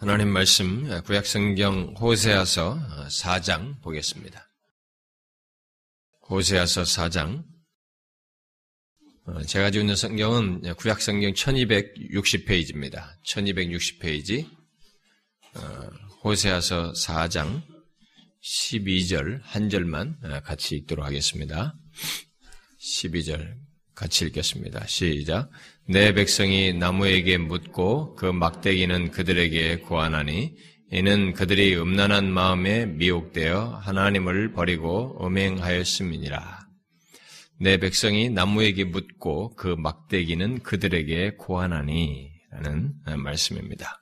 하나님 말씀 구약성경 호세아서 4장 보겠습니다. 호세아서 4장 제가 가지고 있는 성경은 구약성경 1260페이지입니다. 1260페이지 호세아서 4장 12절 한 절만 같이 읽도록 하겠습니다. 12절 같이 읽겠습니다. 시작. 내 백성이 나무에게 묻고 그 막대기는 그들에게 고하나니 이는 그들이 음란한 마음에 미혹되어 하나님을 버리고 음행하였음이니라. 내 백성이 나무에게 묻고 그 막대기는 그들에게 고하나니 라는 말씀입니다.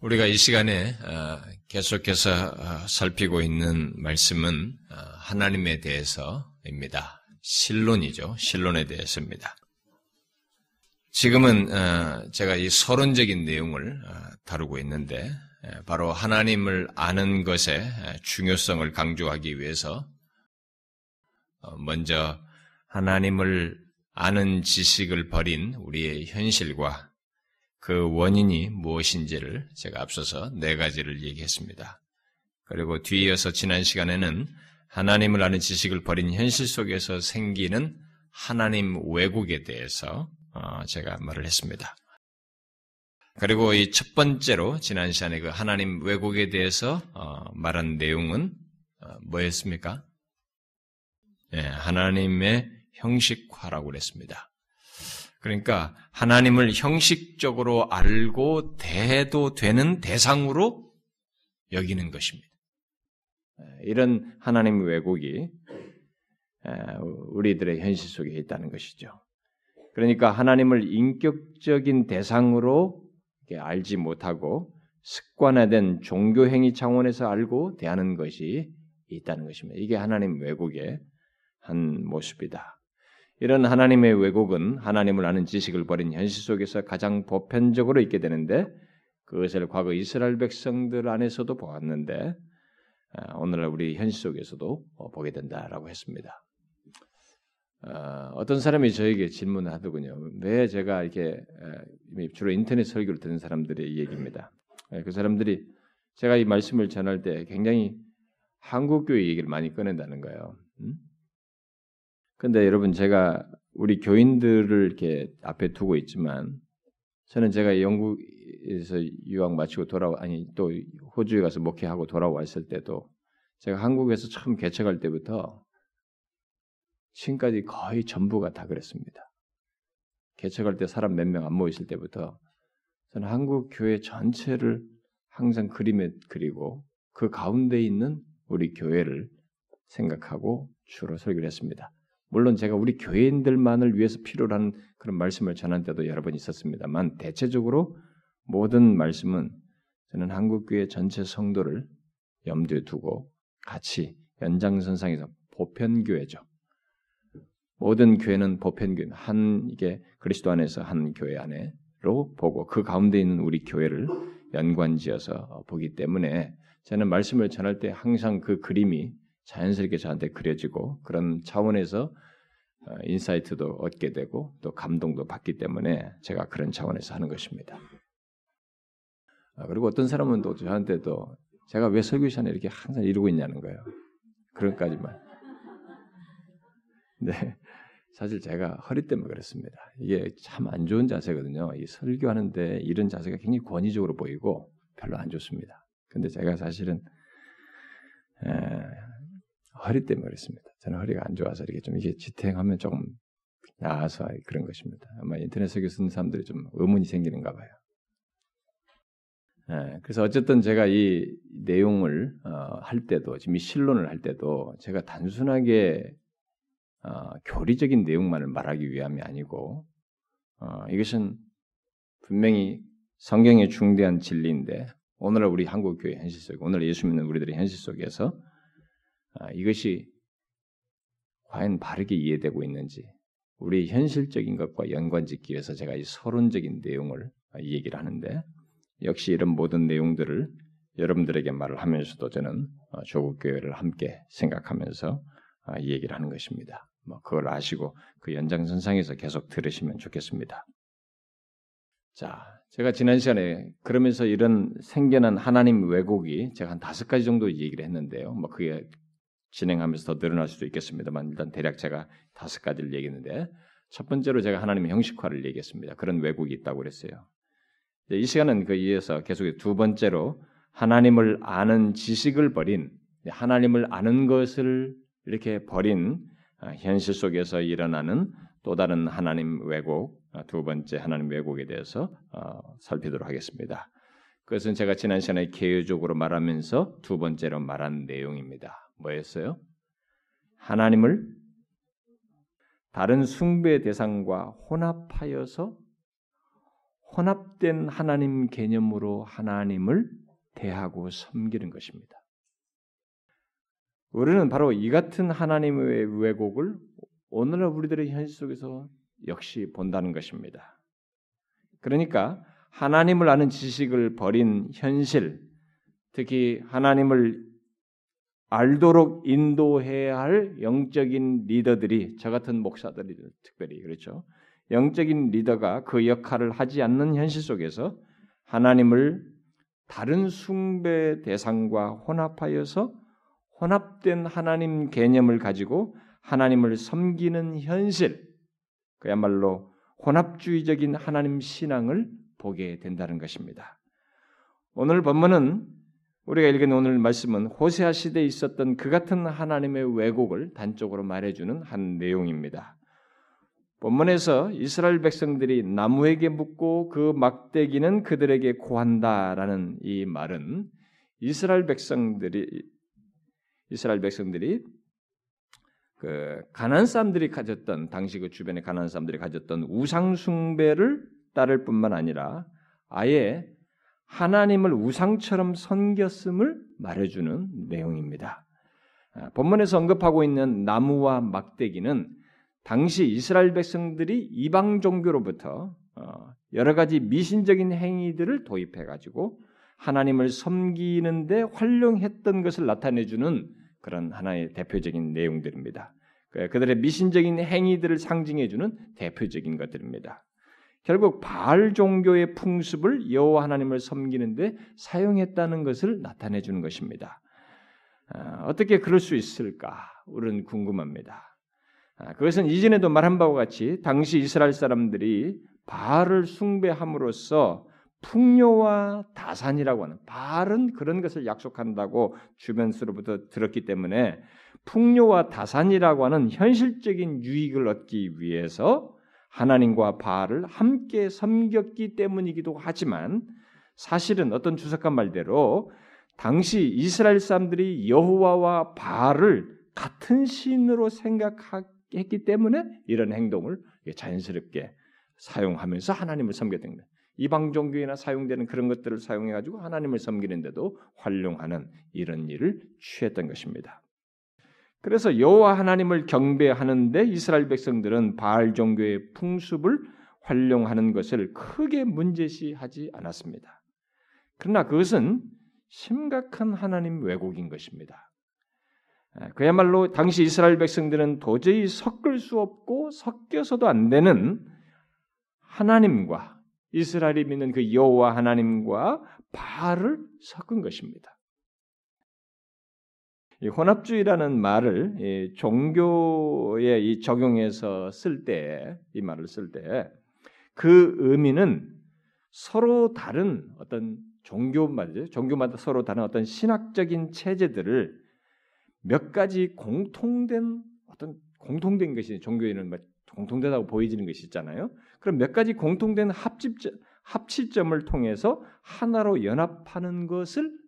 우리가 이 시간에 어, 계속해서 어, 살피고 있는 말씀은 어, 하나님에 대해서입니다. 신론이죠. 신론에 대해서입니다. 지금은 어, 제가 이 서론적인 내용을 어, 다루고 있는데 바로 하나님을 아는 것의 중요성을 강조하기 위해서 어, 먼저 하나님을 아는 지식을 버린 우리의 현실과 그 원인이 무엇인지를 제가 앞서서 네 가지를 얘기했습니다. 그리고 뒤이어서 지난 시간에는 하나님을 아는 지식을 버린 현실 속에서 생기는 하나님 왜곡에 대해서 어, 제가 말을 했습니다. 그리고 이 첫 번째로 지난 시간에 그 하나님 왜곡에 대해서 어, 말한 내용은 어, 뭐였습니까? 예, 하나님의 형식화라고 그랬습니다. 그러니까 하나님을 형식적으로 알고 대해도 되는 대상으로 여기는 것입니다. 이런 하나님 왜곡이 우리들의 현실 속에 있다는 것이죠. 그러니까 하나님을 인격적인 대상으로 알지 못하고 습관화된 종교 행위 차원에서 알고 대하는 것이 있다는 것입니다. 이게 하나님 왜곡의 한 모습이다. 이런 하나님의 왜곡은 하나님을 아는 지식을 버린 현실 속에서 가장 보편적으로 있게 되는데 그것을 과거 이스라엘 백성들 안에서도 보았는데 아, 오늘날 우리 현실 속에서도 어, 보게 된다라고 했습니다. 아, 어떤 사람이 저에게 질문을 하더군요. 왜 제가 이렇게 주로 인터넷 설교를 듣는 사람들의 얘기입니다. 예, 그 사람들이 제가 이 말씀을 전할 때 굉장히 한국 교회 얘기를 많이 꺼낸다는 거예요. 음? 여러분 제가 우리 교인들을 이렇게 앞에 두고 있지만 저는 제가 영국에서 유학 마치고 돌아와 아니 또 호주에 가서 목회하고 돌아왔을 때도 제가 한국에서 처음 개척할 때부터 지금까지 거의 전부가 다 그랬습니다. 개척할 때 사람 몇 명 안 모였을 때부터 저는 한국 교회 전체를 항상 그림에 그리고 그 가운데 있는 우리 교회를 생각하고 주로 설교를 했습니다. 물론 제가 우리 교인들만을 위해서 필요로 하는 그런 말씀을 전한 때도 여러 번 있었습니다만 대체적으로 모든 말씀은 저는 한국교회 전체 성도를 염두에 두고 같이 연장선상에서 보편교회죠. 모든 교회는 보편교회, 한 이게 그리스도 안에서 한 교회 안에로 보고 그 가운데 있는 우리 교회를 연관지어서 보기 때문에 저는 말씀을 전할 때 항상 그 그림이 자연스럽게 저한테 그려지고 그런 차원에서 어, 인사이트도 얻게 되고 또 감동도 받기 때문에 제가 그런 차원에서 하는 것입니다. 아, 그리고 어떤 사람은 또 저한테 도 제가 왜 설교 시간에 이렇게 항상 이러고 있냐는 거예요. 그런까지만. 네. 사실 제가 허리 때문에 그렇습니다. 이게 참 안 좋은 자세거든요. 이 설교하는데 이런 자세가 굉장히 권위적으로 보이고 별로 안 좋습니다. 근데 제가 사실은 에, 허리 때문에 그렇습니다. 저는 허리가 안 좋아서 이렇게 좀 이게 지탱하면 조금 나아서 그런 것입니다. 아마 인터넷 설교 쓰는 사람들이 좀 의문이 생기는가 봐요. 예, 그래서 어쨌든 제가 이 내용을 어, 할 때도 지금 이 실론을 할 때도 제가 단순하게 어, 교리적인 내용만을 말하기 위함이 아니고 어, 이것은 분명히 성경의 중대한 진리인데 오늘날 우리 한국 교회 현실 속, 오늘 예수 믿는 우리들의 현실 속에서 아, 이것이 과연 바르게 이해되고 있는지 우리 현실적인 것과 연관짓기 위해서 제가 이 서론적인 내용을 얘기를 하는데 역시 이런 모든 내용들을 여러분들에게 말을 하면서도 저는 어, 조국 교회를 함께 생각하면서 아, 이 얘기를 하는 것입니다. 뭐 그걸 아시고 그 연장선상에서 계속 들으시면 좋겠습니다. 자, 제가 지난 시간에 그러면서 이런 생겨난 하나님 왜곡이 제가 한 다섯 가지 정도 얘기를 했는데요. 뭐 그게 진행하면서 더 늘어날 수도 있겠습니다만 일단 대략 제가 다섯 가지를 얘기했는데 첫 번째로 제가 하나님의 형식화를 얘기했습니다. 그런 왜곡이 있다고 그랬어요. 이 시간은 그 이어서 계속 두 번째로 하나님을 아는 지식을 버린 하나님을 아는 것을 이렇게 버린 아, 현실 속에서 일어나는 또 다른 하나님 왜곡 아, 두 번째 하나님 왜곡에 대해서 어, 살피도록 하겠습니다. 그것은 제가 지난 시간에 개요적으로 말하면서 두 번째로 말한 내용입니다. 뭐였어요? 하나님을 다른 숭배 대상과 혼합하여서 혼합된 하나님 개념으로 하나님을 대하고 섬기는 것입니다. 우리는 바로 이 같은 하나님의 왜곡을 오늘날 우리들의 현실 속에서 역시 본다는 것입니다. 그러니까 하나님을 아는 지식을 버린 현실, 특히 하나님을 알도록 인도해야 할 영적인 리더들이 저 같은 목사들이 특별히 그렇죠. 영적인 리더가 그 역할을 하지 않는 현실 속에서 하나님을 다른 숭배 대상과 혼합하여서 혼합된 하나님 개념을 가지고 하나님을 섬기는 현실, 그야말로 혼합주의적인 하나님 신앙을 보게 된다는 것입니다. 오늘 본문은 우리가 읽은 오늘 말씀은 호세아 시대에 있었던 그 같은 하나님의 왜곡을 단적으로 말해주는 한 내용입니다. 본문에서 이스라엘 백성들이 나무에게 묻고 그 막대기는 그들에게 고한다라는 이 말은 이스라엘 백성들이 이스라엘 백성들이 그 가난 사람들이 가졌던 당시 그 주변의 가난 사람들이 가졌던 우상 숭배를 따를 뿐만 아니라 아예 하나님을 우상처럼 섬겼음을 말해주는 내용입니다. 아, 본문에서 언급하고 있는 나무와 막대기는 당시 이스라엘 백성들이 이방 종교로부터 어, 여러 가지 미신적인 행위들을 도입해 가지고 하나님을 섬기는데 활용했던 것을 나타내주는 그런 하나의 대표적인 내용들입니다. 그, 그들의 미신적인 행위들을 상징해주는 대표적인 것들입니다. 결국 바알 종교의 풍습을 여호와 하나님을 섬기는데 사용했다는 것을 나타내 주는 것입니다. 아, 어떻게 그럴 수 있을까? 우리는 궁금합니다. 아, 그것은 이전에도 말한 바와 같이 당시 이스라엘 사람들이 바알을 숭배함으로써 풍요와 다산이라고 하는 바알은 그런 것을 약속한다고 주변수로부터 들었기 때문에 풍요와 다산이라고 하는 현실적인 유익을 얻기 위해서 하나님과 바알을 함께 섬겼기 때문이기도 하지만 사실은 어떤 주석한 말대로 당시 이스라엘 사람들이 여호와와 바알을 같은 신으로 생각했기 때문에 이런 행동을 자연스럽게 사용하면서 하나님을 섬겼던 거예요. 이방 종교에나 사용되는 그런 것들을 사용해 가지고 하나님을 섬기는데도 활용하는 이런 일을 취했던 것입니다. 그래서 여호와 하나님을 경배하는데 이스라엘 백성들은 바알 종교의 풍습을 활용하는 것을 크게 문제시하지 않았습니다. 그러나 그것은 심각한 하나님 왜곡인 것입니다. 그야말로 당시 이스라엘 백성들은 도저히 섞을 수 없고 섞여서도 안 되는 하나님과 이스라엘이 믿는 그 여호와 하나님과 바알을 섞은 것입니다. 이 혼합주의라는 말을 이 종교에 이 적용해서 쓸 때 이 말을 쓸 때 그 의미는 서로 다른 어떤 종교 말이죠. 종교마다 서로 다른 어떤 신학적인 체제들을 몇 가지 공통된 어떤 공통된 것이 종교에는 뭐 공통되다고 보여지는 것이 있잖아요. 그럼 몇 가지 공통된 합집점, 합치점을 통해서 하나로 연합하는 것을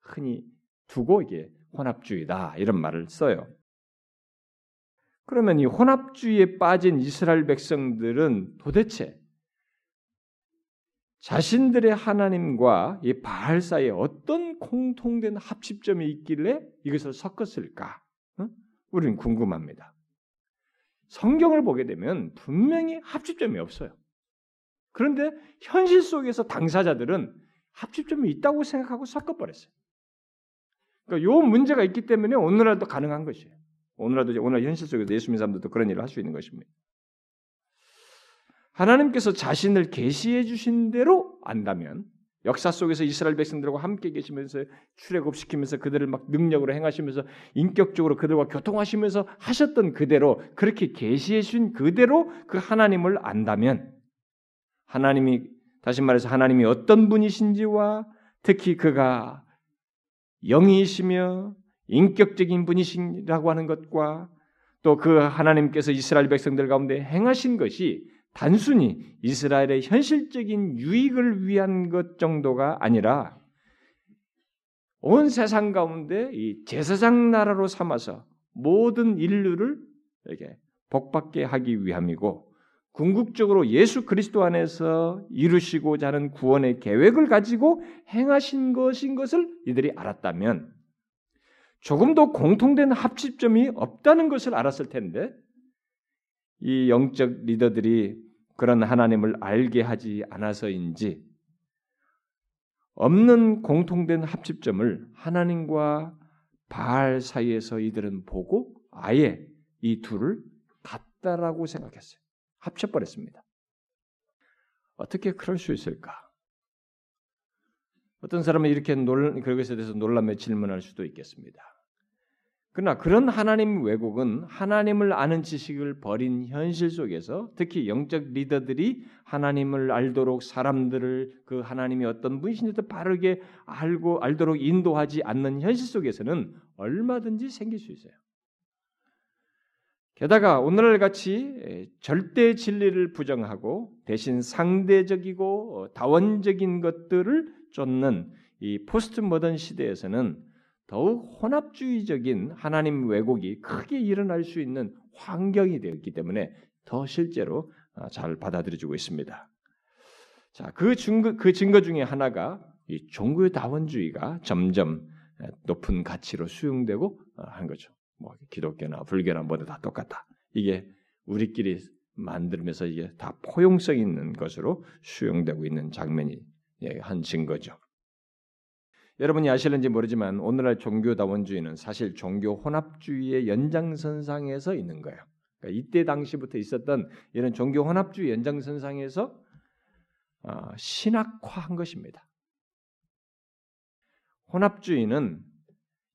흔히 두고 이게 혼합주의다 이런 말을 써요. 그러면 이 혼합주의에 빠진 이스라엘 백성들은 도대체 자신들의 하나님과 이 바알 사이에 어떤 공통된 합집점이 있길래 이것을 섞었을까? 우리는 궁금합니다. 성경을 보게 되면 분명히 합집점이 없어요. 그런데 현실 속에서 당사자들은 합집점이 있다고 생각하고 섞어버렸어요. 그러니까 요 문제가 있기 때문에 오늘날도 가능한 것이에요. 오늘날도 오늘 현실 속에서 예수 믿는 사람들도 그런 일을 할 수 있는 것입니다. 하나님께서 자신을 계시해 주신 대로 안다면 역사 속에서 이스라엘 백성들과 함께 계시면서 출애굽시키면서 그들을 막 능력으로 행하시면서 인격적으로 그들과 교통하시면서 하셨던 그대로 그렇게 계시해 주신 그대로 그 하나님을 안다면 하나님이 다시 말해서 하나님이 어떤 분이신지와 특히 그가 영이시며 인격적인 분이시라고 하는 것과 또 그 하나님께서 이스라엘 백성들 가운데 행하신 것이 단순히 이스라엘의 현실적인 유익을 위한 것 정도가 아니라 온 세상 가운데 이 제사장 나라로 삼아서 모든 인류를 이렇게 복받게 하기 위함이고 궁극적으로 예수 그리스도 안에서 이루시고자 하는 구원의 계획을 가지고 행하신 것인 것을 이들이 알았다면 조금도 공통된 합집점이 없다는 것을 알았을 텐데 이 영적 리더들이 그런 하나님을 알게 하지 않아서인지 없는 공통된 합집점을 하나님과 바알 사이에서 이들은 보고 아예 이 둘을 같다라고 생각했어요. 합쳐버렸습니다. 어떻게 그럴 수 있을까? 어떤 사람은 이렇게 놀, 그것에 대해서 놀라며 질문할 수도 있겠습니다. 그러나 그런 하나님 왜곡은 하나님을 아는 지식을 버린 현실 속에서 특히 영적 리더들이 하나님을 알도록 사람들을 그 하나님이 어떤 분이신지도 바르게 알고 알도록 인도하지 않는 현실 속에서는 얼마든지 생길 수 있어요. 게다가 오늘날 같이 절대 진리를 부정하고 대신 상대적이고 어, 다원적인 것들을 쫓는 이 포스트 모던 시대에서는 더욱 혼합주의적인 하나님 왜곡이 크게 일어날 수 있는 환경이 되었기 때문에 더 실제로 아, 잘 받아들여지고 있습니다. 자, 그 증거, 그 증거 중에 하나가 이 종교의 다원주의가 점점 높은 가치로 수용되고 어, 한 거죠. 뭐 기독교나 불교나 뭐든 다 똑같다. 이게 우리끼리 만들면서 이게 다 포용성 있는 것으로 수용되고 있는 장면이 예, 한 증거죠. 여러분이 아실는지 모르지만 오늘날 종교다원주의는 사실 종교 혼합주의의 연장선상에서 있는 거예요. 그러니까 이때 당시부터 있었던 이런 종교 혼합주의 연장선상에서 어, 신학화한 것입니다. 혼합주의는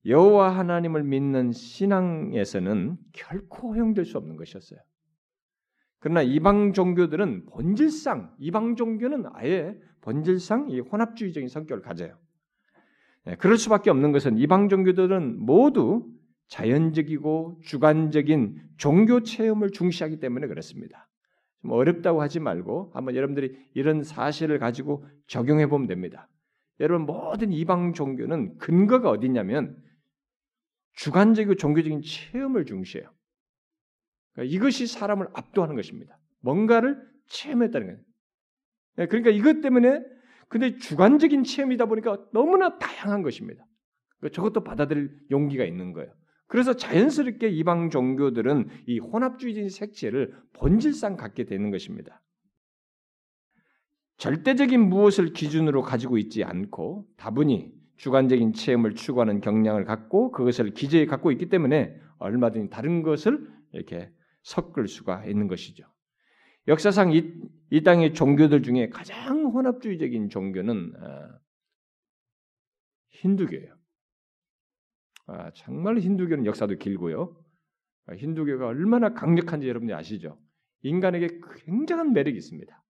여호와 하나님을 믿는 신앙에서는 결코 허용될 수 없는 것이었어요. 그러나 이방 종교들은 본질상 이방 종교는 아예 본질상 이 혼합주의적인 성격을 가져요. 네, 그럴 수밖에 없는 것은 이방 종교들은 모두 자연적이고 주관적인 종교 체험을 중시하기 때문에 그렇습니다. 좀 어렵다고 하지 말고 한번 여러분들이 이런 사실을 가지고 적용해 보면 됩니다. 여러분 모든 이방 종교는 근거가 어디냐면 주관적이고 종교적인 체험을 중시해요. 그러니까 이것이 사람을 압도하는 것입니다. 뭔가를 체험했다는 거예요. 네, 그러니까 이것 때문에 근데 주관적인 체험이다 보니까 너무나 다양한 것입니다. 그러니까 저것도 받아들일 용기가 있는 거예요. 그래서 자연스럽게 이방 종교들은 이 혼합주의적인 색채를 본질상 갖게 되는 것입니다. 절대적인 무엇을 기준으로 가지고 있지 않고 다분히 주관적인 체험을 추구하는 경향을 갖고 그것을 기저에 갖고 있기 때문에 얼마든지 다른 것을 이렇게 섞을 수가 있는 것이죠. 역사상 이, 이 땅의 종교들 중에 가장 혼합주의적인 종교는 아, 힌두교예요. 아, 정말 힌두교는 역사도 길고요. 아, 힌두교가 얼마나 강력한지 여러분이 아시죠? 인간에게 굉장한 매력이 있습니다.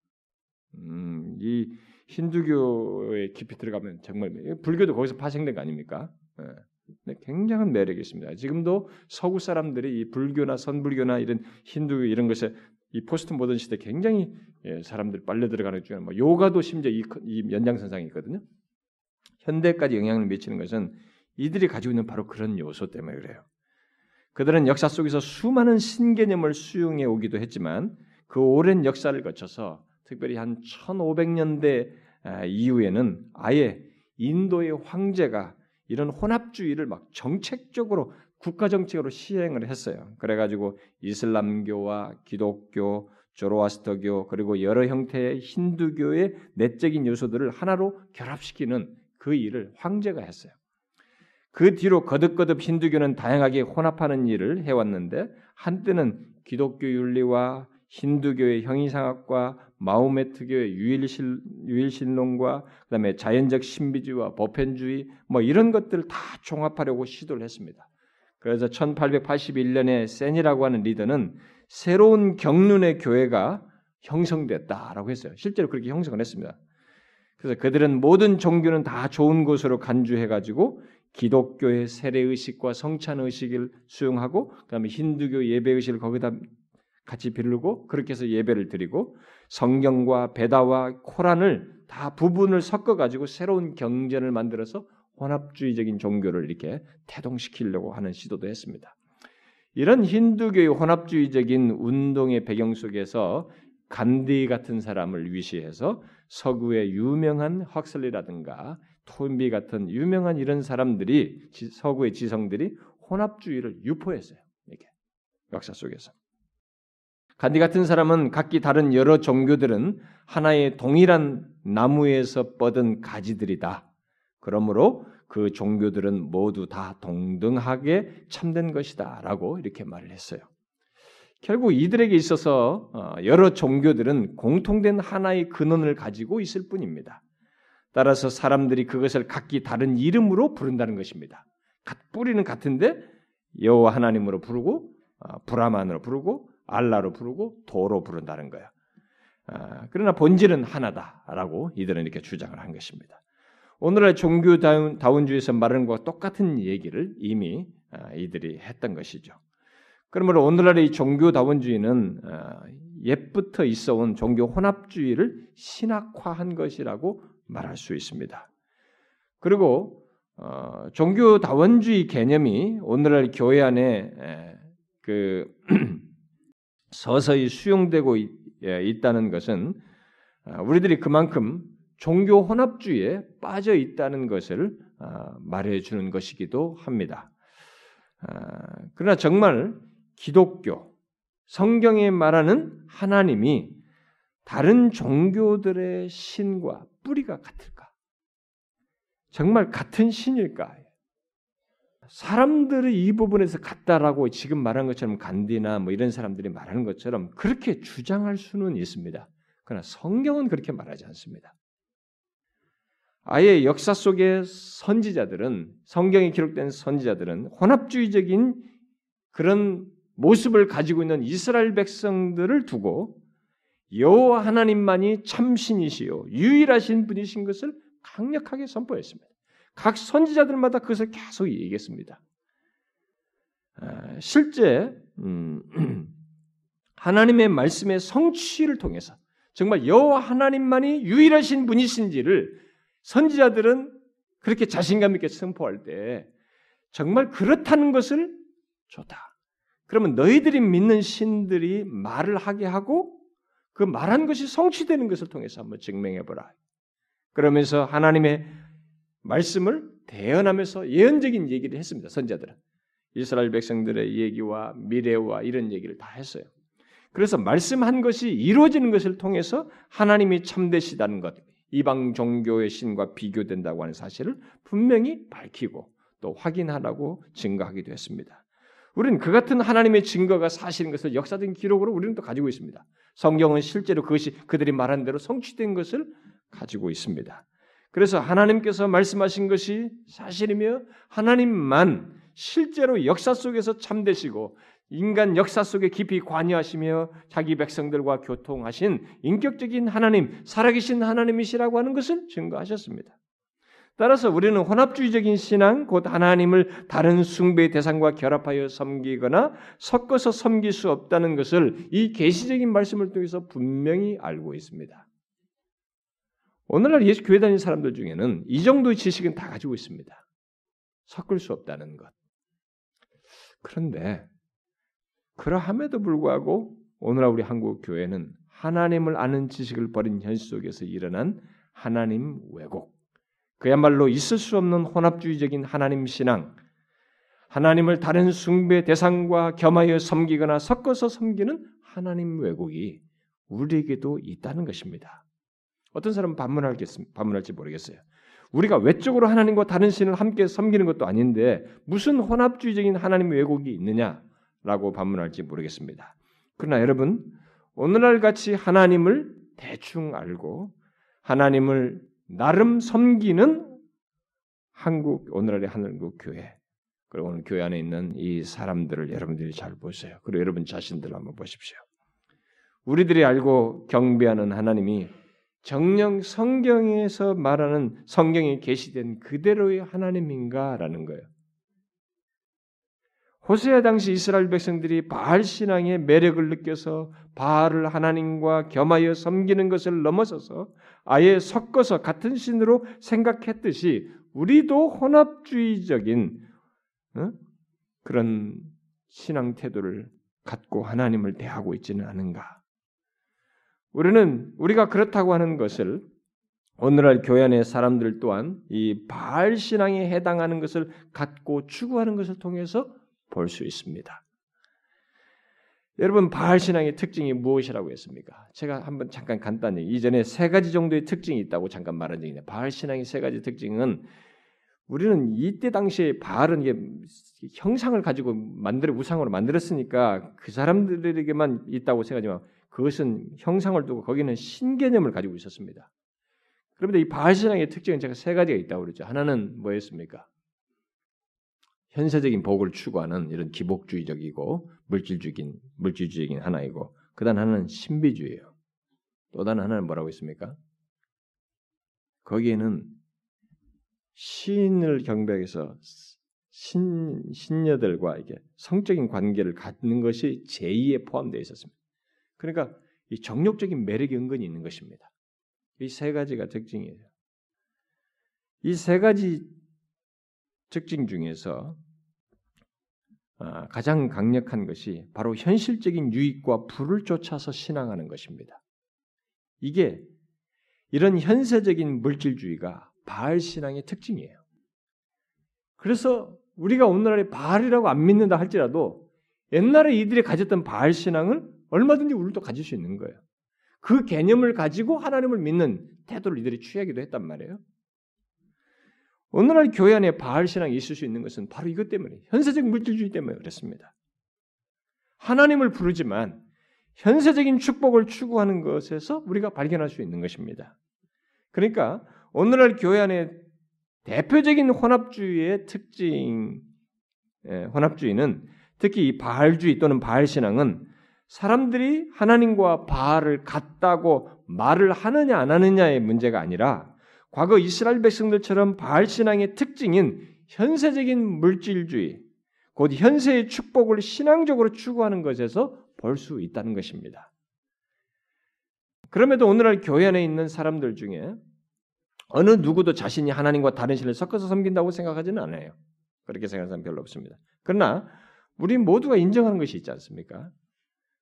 음, 이 힌두교에 깊이 들어가면 정말 불교도 거기서 파생된 거 아닙니까? 네, 굉장한 매력이 있습니다. 지금도 서구 사람들이 이 불교나 선불교나 이런 힌두교 이런 것에 이 포스트 모던 시대 굉장히 예, 사람들 빨려 들어가는 중에 뭐 요가도 심지어 이, 이 연장선상에 있거든요. 현대까지 영향을 미치는 것은 이들이 가지고 있는 바로 그런 요소 때문에 그래요. 그들은 역사 속에서 수많은 신개념을 수용해 오기도 했지만 그 오랜 역사를 거쳐서 특별히 한 1500년대 아, 이후에는 아예 인도의 황제가 이런 혼합주의를 막 정책적으로 국가 정책으로 시행을 했어요. 그래가지고 이슬람교와 기독교, 조로아스터교 그리고 여러 형태의 힌두교의 내적인 요소들을 하나로 결합시키는 그 일을 황제가 했어요. 그 뒤로 거듭거듭 힌두교는 다양하게 혼합하는 일을 해왔는데 한때는 기독교 윤리와 힌두교의 형이상학과 마호메트교의 유일신, 유일신론과 그다음에 자연적 신비주의와 보편주의 뭐 이런 것들을 다 종합하려고 시도를 했습니다. 그래서 1881년에 센이라고 하는 리더는 새로운 경륜의 교회가 형성됐다라고 했어요. 실제로 그렇게 형성을 했습니다. 그래서 그들은 모든 종교는 다 좋은 곳으로 간주해가지고 기독교의 세례 의식과 성찬 의식을 수용하고 그다음에 힌두교 예배 의식을 거기다 같이 빌르고 그렇게 해서 예배를 드리고 성경과 베다와 코란을 다 부분을 섞어 가지고 새로운 경전을 만들어서 혼합주의적인 종교를 이렇게 태동시키려고 하는 시도도 했습니다. 이런 힌두교의 혼합주의적인 운동의 배경 속에서 간디 같은 사람을 위시해서 서구의 유명한 헉슬리라든가 토인비 같은 유명한 이런 사람들이 서구의 지성들이 혼합주의를 유포했어요. 이렇게 역사 속에서. 간디 같은 사람은 각기 다른 여러 종교들은 하나의 동일한 나무에서 뻗은 가지들이다. 그러므로 그 종교들은 모두 다 동등하게 참된 것이다라고 이렇게 말을 했어요. 결국 이들에게 있어서 어, 여러 종교들은 공통된 하나의 근원을 가지고 있을 뿐입니다. 따라서 사람들이 그것을 각기 다른 이름으로 부른다는 것입니다. 뿌리는 같은데 여호와 하나님으로 부르고 어, 브라만으로 부르고 알라로 부르고 도로 부른다는 거야. 아, 그러나 본질은 하나다라고 이들은 이렇게 주장을 한 것입니다. 오늘날 종교다운주의에서 말하는 것과 똑같은 얘기를 이미 아, 이들이 했던 것이죠. 그러므로 오늘날의 종교다원주의는 아, 옛부터 있어온 종교 혼합주의를 신학화한 것이라고 말할 수 있습니다. 그리고 어, 종교 다원주의 개념이 오늘날 교회 안에 그 서서히 수용되고 예, 있다는 것은 아, 우리들이 그만큼 종교 혼합주의에 빠져 있다는 것을 아, 말해 주는 것이기도 합니다. 아, 그러나 정말 기독교, 성경에 말하는 하나님이 다른 종교들의 신과 뿌리가 같을까? 정말 같은 신일까? 사람들이 이 부분에서 같다라고 지금 말한 것처럼 간디나 뭐 이런 사람들이 말하는 것처럼 그렇게 주장할 수는 있습니다. 그러나 성경은 그렇게 말하지 않습니다. 아예 역사 속의 선지자들은 성경에 기록된 선지자들은 혼합주의적인 그런 모습을 가지고 있는 이스라엘 백성들을 두고 여호와 하나님만이 참신이시요 유일하신 분이신 것을 강력하게 선포했습니다. 각 선지자들마다 그것을 계속 얘기했습니다. 아, 실제 음, 하나님의 말씀의 성취를 통해서 정말 여호와 하나님만이 유일하신 분이신지를 선지자들은 그렇게 자신감 있게 선포할 때 정말 그렇다는 것을 좋다. 그러면 너희들이 믿는 신들이 말을 하게 하고 그 말한 것이 성취되는 것을 통해서 한번 증명해 보라. 그러면서 하나님의 말씀을 대언하면서 예언적인 얘기를 했습니다. 선자들은 이스라엘 백성들의 얘기와 미래와 이런 얘기를 다 했어요. 그래서 말씀한 것이 이루어지는 것을 통해서 하나님이 참되시다는 것, 이방 종교의 신과 비교된다고 하는 사실을 분명히 밝히고 또 확인하라고 증거하기도 했습니다. 우리는 그 같은 하나님의 증거가 사실인 것을 역사적인 기록으로 우리는 또 가지고 있습니다. 성경은 실제로 그것이 그들이 말한 대로 성취된 것을 가지고 있습니다. 그래서 하나님께서 말씀하신 것이 사실이며 하나님만 실제로 역사 속에서 참되시고 인간 역사 속에 깊이 관여하시며 자기 백성들과 교통하신 인격적인 하나님, 살아계신 하나님이시라고 하는 것을 증거하셨습니다. 따라서 우리는 혼합주의적인 신앙, 곧 하나님을 다른 숭배의 대상과 결합하여 섬기거나 섞어서 섬길 수 없다는 것을 이 계시적인 말씀을 통해서 분명히 알고 있습니다. 오늘날 예수 교회 다니는 사람들 중에는 이 정도의 지식은 다 가지고 있습니다. 섞을 수 없다는 것. 그런데 그러함에도 불구하고 오늘날 우리 한국 교회는 하나님을 아는 지식을 버린 현실 속에서 일어난 하나님 왜곡, 그야말로 있을 수 없는 혼합주의적인 하나님 신앙, 하나님을 다른 숭배 대상과 겸하여 섬기거나 섞어서 섬기는 하나님 왜곡이 우리에게도 있다는 것입니다. 어떤 사람은 반문할겠습 반문할지 모르겠어요. 우리가 외적으로 하나님과 다른 신을 함께 섬기는 것도 아닌데 무슨 혼합주의적인 하나님 왜곡이 있느냐 라고 반문할지 모르겠습니다. 그러나 여러분 오늘날 같이 하나님을 대충 알고 하나님을 나름 섬기는 한국 오늘날의 한국 교회 그리고 오늘 교회 안에 있는 이 사람들을 여러분들이 잘 보세요. 그리고 여러분 자신들 한번 보십시오. 우리들이 알고 경배하는 하나님이 정령 성경에서 말하는 성경에 계시된 그대로의 하나님인가라는 거예요. 호세아 당시 이스라엘 백성들이 바알 신앙의 매력을 느껴서 바알을 하나님과 겸하여 섬기는 것을 넘어서서 아예 섞어서 같은 신으로 생각했듯이 우리도 혼합주의적인 어? 그런 신앙 태도를 갖고 하나님을 대하고 있지는 않은가? 우리는 우리가 그렇다고 하는 것을 오늘날 교회 안의 사람들 또한 이 바알 신앙에 해당하는 것을 갖고 추구하는 것을 통해서 볼 수 있습니다. 여러분 바알 신앙의 특징이 무엇이라고 했습니까? 제가 한번 잠깐 간단히 이전에 세 가지 정도의 특징이 있다고 잠깐 말한 적이 있는데 바알 신앙의 세 가지 특징은 우리는 이때 당시에 바알은 이게 형상을 가지고 만들어 우상으로 만들었으니까 그 사람들에게만 있다고 생각하지만 그것은 형상을 두고 거기는 신개념을 가지고 있었습니다. 그런데 이 바알 신앙의 특징은 제가 세 가지가 있다고 그러죠. 하나는 뭐였습니까? 현세적인 복을 추구하는 이런 기복주의적이고 물질주의적인 물질주의적인 하나이고 그다음 하나는 신비주의예요. 또 다른 하나는 뭐라고 있습니까? 거기에는 시인을 경배해서 신 신녀들과 이게 성적인 관계를 갖는 것이 제2에 포함되어 있었습니다. 그러니까 이 정욕적인 매력이 은근히 있는 것입니다. 이 세 가지가 특징이에요. 이 세 가지 특징 중에서 아, 가장 강력한 것이 바로 현실적인 유익과 부를 쫓아서 신앙하는 것입니다. 이게 이런 현세적인 물질주의가 바알 신앙의 특징이에요. 그래서 우리가 오늘날에 바알이라고 안 믿는다 할지라도 옛날에 이들이 가졌던 바알 신앙을 얼마든지 우리도 가질 수 있는 거예요. 그 개념을 가지고 하나님을 믿는 태도를 이들이 취하기도 했단 말이에요. 오늘날 교회 안에 바알 신앙이 있을 수 있는 것은 바로 이것 때문에 현세적 물질주의 때문에 그렇습니다. 하나님을 부르지만 현세적인 축복을 추구하는 것에서 우리가 발견할 수 있는 것입니다. 그러니까 오늘날 교회 안에 대표적인 혼합주의의 특징, 예, 혼합주의는 특히 이 바알주의 또는 바알 신앙은 사람들이 하나님과 바알을 같다고 말을 하느냐 안 하느냐의 문제가 아니라 과거 이스라엘 백성들처럼 바알 신앙의 특징인 현세적인 물질주의, 곧 현세의 축복을 신앙적으로 추구하는 것에서 볼 수 있다는 것입니다. 그럼에도 오늘날 교회 안에 있는 사람들 중에 어느 누구도 자신이 하나님과 다른 신을 섞어서 섬긴다고 생각하지는 않아요. 그렇게 생각하는 사람 별로 없습니다. 그러나 우리 모두가 인정하는 것이 있지 않습니까?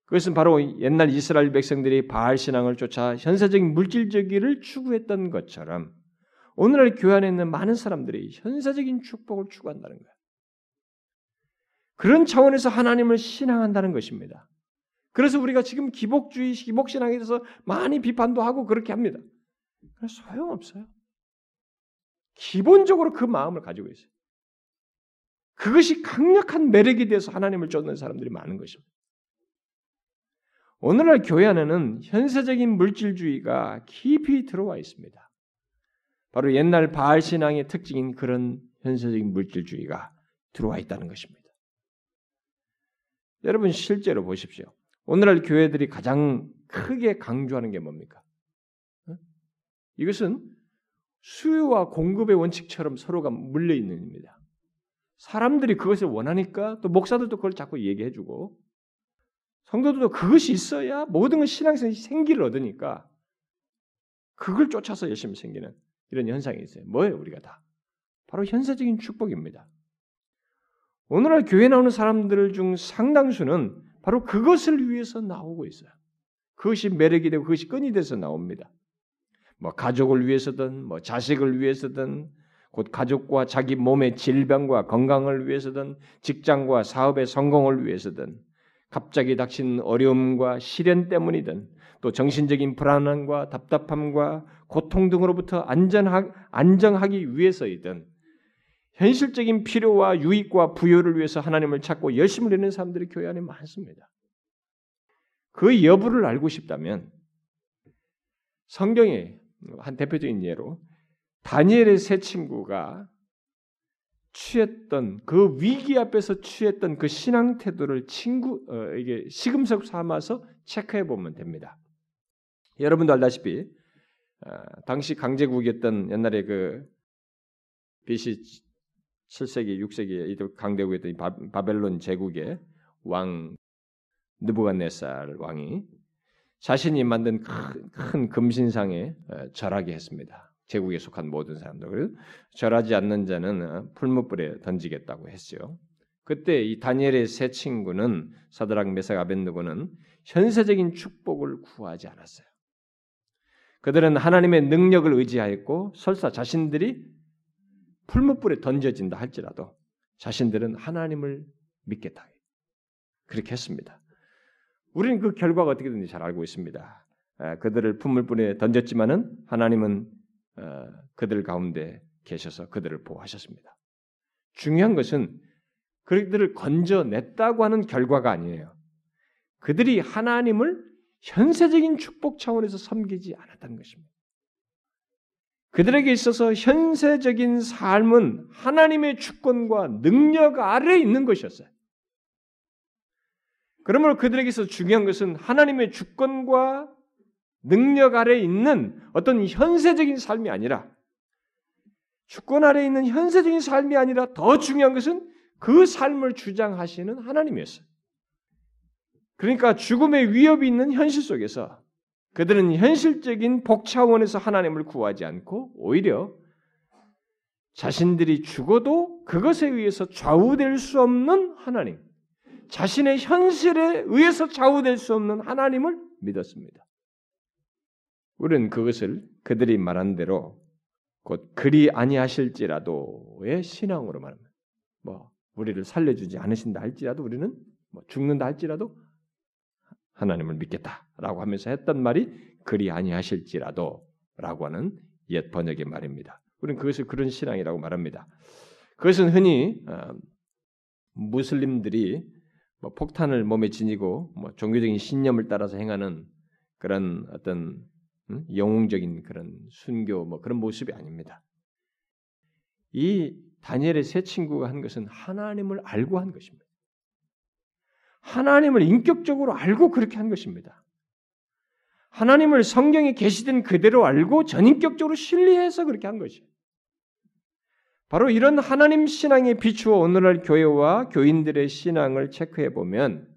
그것은 바로 옛날 이스라엘 백성들이 바알 신앙을 쫓아 현세적인 물질적기를 추구했던 것처럼 오늘날 교회 안에 있는 많은 사람들이 현세적인 축복을 추구한다는 거예요. 그런 차원에서 하나님을 신앙한다는 것입니다. 그래서 우리가 지금 기복주의, 기복신앙에 대해서 많이 비판도 하고 그렇게 합니다. 소용없어요. 기본적으로 그 마음을 가지고 있어요. 그것이 강력한 매력이 돼서 하나님을 쫓는 사람들이 많은 것입니다. 오늘날 교회 안에는 현세적인 물질주의가 깊이 들어와 있습니다. 바로 옛날 바알 신앙의 특징인 그런 현세적인 물질주의가 들어와 있다는 것입니다. 여러분 실제로 보십시오. 오늘날 교회들이 가장 크게 강조하는 게 뭡니까? 어? 이것은 수요와 공급의 원칙처럼 서로가 물려 있는 입니다. 사람들이 그것을 원하니까 또 목사들도 그걸 자꾸 얘기해주고 성도들도 그것이 있어야 모든 신앙생활 생기를 얻으니까 그걸 쫓아서 열심히 생기는 이런 현상이 있어요. 뭐예요, 우리가 다? 바로 현세적인 축복입니다. 오늘날 교회 나오는 사람들 중 상당수는 바로 그것을 위해서 나오고 있어요. 그것이 매력이 되고 그것이 끈이 돼서 나옵니다. 뭐 가족을 위해서든 뭐 자식을 위해서든 곧 가족과 자기 몸의 질병과 건강을 위해서든 직장과 사업의 성공을 위해서든 갑자기 닥친 어려움과 시련 때문이든 또 정신적인 불안함과 답답함과 고통 등으로부터 안전하, 안정하기 위해서이든 현실적인 필요와 유익과 부여를 위해서 하나님을 찾고 열심을 내는 사람들이 교회 안에 많습니다. 그 여부를 알고 싶다면 성경의 한 대표적인 예로 다니엘의 세 친구가 취했던 그 위기 앞에서 취했던 그 신앙 태도를 친구 어, 이게 시금석 삼아서 체크해 보면 됩니다. 여러분도 알다시피 어, 당시 강제국이었던 옛날에 그 BC 7세기, 6세기 이 강대국이었던 바벨론 제국의 왕 느부갓네살 왕이 자신이 만든 큰, 큰 금신상에 어, 절하게 했습니다. 제국에 속한 모든 사람들. 절하지 않는 자는 어, 풀무불에 던지겠다고 했어요. 그때 이 다니엘의 세 친구는 사드락 메삭 아벤느고는 현세적인 축복을 구하지 않았어요. 그들은 하나님의 능력을 의지하였고 설사 자신들이 풀무불에 던져진다 할지라도 자신들은 하나님을 믿겠다. 그렇게 했습니다. 우리는 그 결과가 어떻게 되는지 잘 알고 있습니다. 그들을 풀무불에 던졌지만은 하나님은 어, 그들 가운데 계셔서 그들을 보호하셨습니다. 중요한 것은 그들을 건져냈다고 하는 결과가 아니에요. 그들이 하나님을 현세적인 축복 차원에서 섬기지 않았다는 것입니다. 그들에게 있어서 현세적인 삶은 하나님의 주권과 능력 아래에 있는 것이었어요. 그러므로 그들에게 서 중요한 것은 하나님의 주권과 능력 아래에 있는 어떤 현세적인 삶이 아니라 주권 아래에 있는 현세적인 삶이 아니라 더 중요한 것은 그 삶을 주장하시는 하나님이었어요. 그러니까 죽음의 위협이 있는 현실 속에서 그들은 현실적인 복 차원에서 하나님을 구하지 않고 오히려 자신들이 죽어도 그것에 의해서 좌우될 수 없는 하나님, 자신의 현실에 의해서 좌우될 수 없는 하나님을 믿었습니다. 우리는 그것을 그들이 말한 대로 곧 그리 아니하실지라도의 신앙으로 말합니다. 뭐 우리를 살려주지 않으신다 할지라도 우리는 뭐 죽는다 할지라도 하나님을 믿겠다라고 하면서 했던 말이 그리 아니하실지라도라고 하는 옛 번역의 말입니다. 우리는 그것을 그런 신앙이라고 말합니다. 그것은 흔히 어, 무슬림들이 뭐 폭탄을 몸에 지니고 뭐 종교적인 신념을 따라서 행하는 그런 어떤 음? 영웅적인 그런 순교 뭐 그런 모습이 아닙니다. 이 다니엘의 세 친구가 한 것은 하나님을 알고 한 것입니다. 하나님을 인격적으로 알고 그렇게 한 것입니다. 하나님을 성경에 계시된 그대로 알고 전인격적으로 신뢰해서 그렇게 한 것이에요. 바로 이런 하나님 신앙에 비추어 오늘날 교회와 교인들의 신앙을 체크해 보면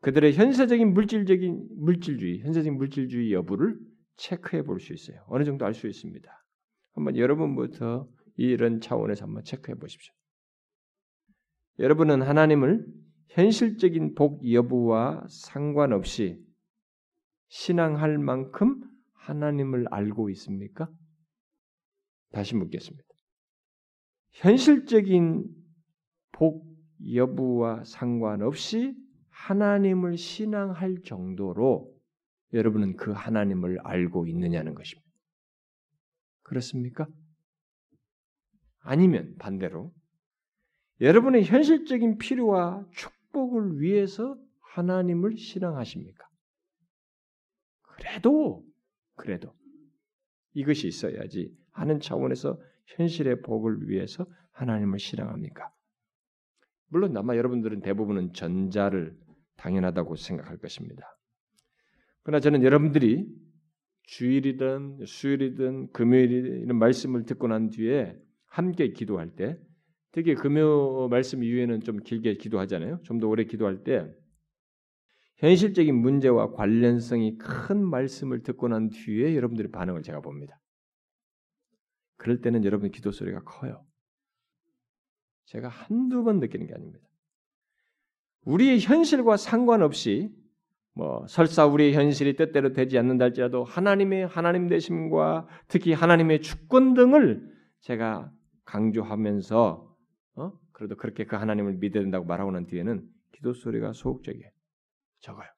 그들의 현세적인 물질적인 물질주의, 현세적인 물질주의 여부를 체크해 볼 수 있어요. 어느 정도 알 수 있습니다. 한번 여러분부터 이런 차원에서 한번 체크해 보십시오. 여러분은 하나님을 현실적인 복 여부와 상관없이 신앙할 만큼 하나님을 알고 있습니까? 다시 묻겠습니다. 현실적인 복 여부와 상관없이 하나님을 신앙할 정도로 여러분은 그 하나님을 알고 있느냐는 것입니다. 그렇습니까? 아니면 반대로 여러분의 현실적인 필요와 축 복을 위해서 하나님을 신앙하십니까? 그래도 그래도 이것이 있어야지 하는 차원에서 현실의 복을 위해서 하나님을 신앙합니까? 물론 아마 여러분들은 대부분은 전자를 당연하다고 생각할 것입니다. 그러나 저는 여러분들이 주일이든 수요일이든 금요일이든 이런 말씀을 듣고 난 뒤에 함께 기도할 때 특히 금요 말씀 이후에는 좀 길게 기도하잖아요. 좀 더 오래 기도할 때 현실적인 문제와 관련성이 큰 말씀을 듣고 난 뒤에 여러분들의 반응을 제가 봅니다. 그럴 때는 여러분 기도 소리가 커요. 제가 한두 번 느끼는 게 아닙니다. 우리의 현실과 상관없이 뭐 설사 우리의 현실이 뜻대로 되지 않는다 할지라도 하나님의 하나님 되심과 특히 하나님의 주권 등을 제가 강조하면서 어? 그래도 그렇게 그 하나님을 믿어야 된다고 말하고 난 뒤에는 기도 소리가 소극적이에요. 적어요.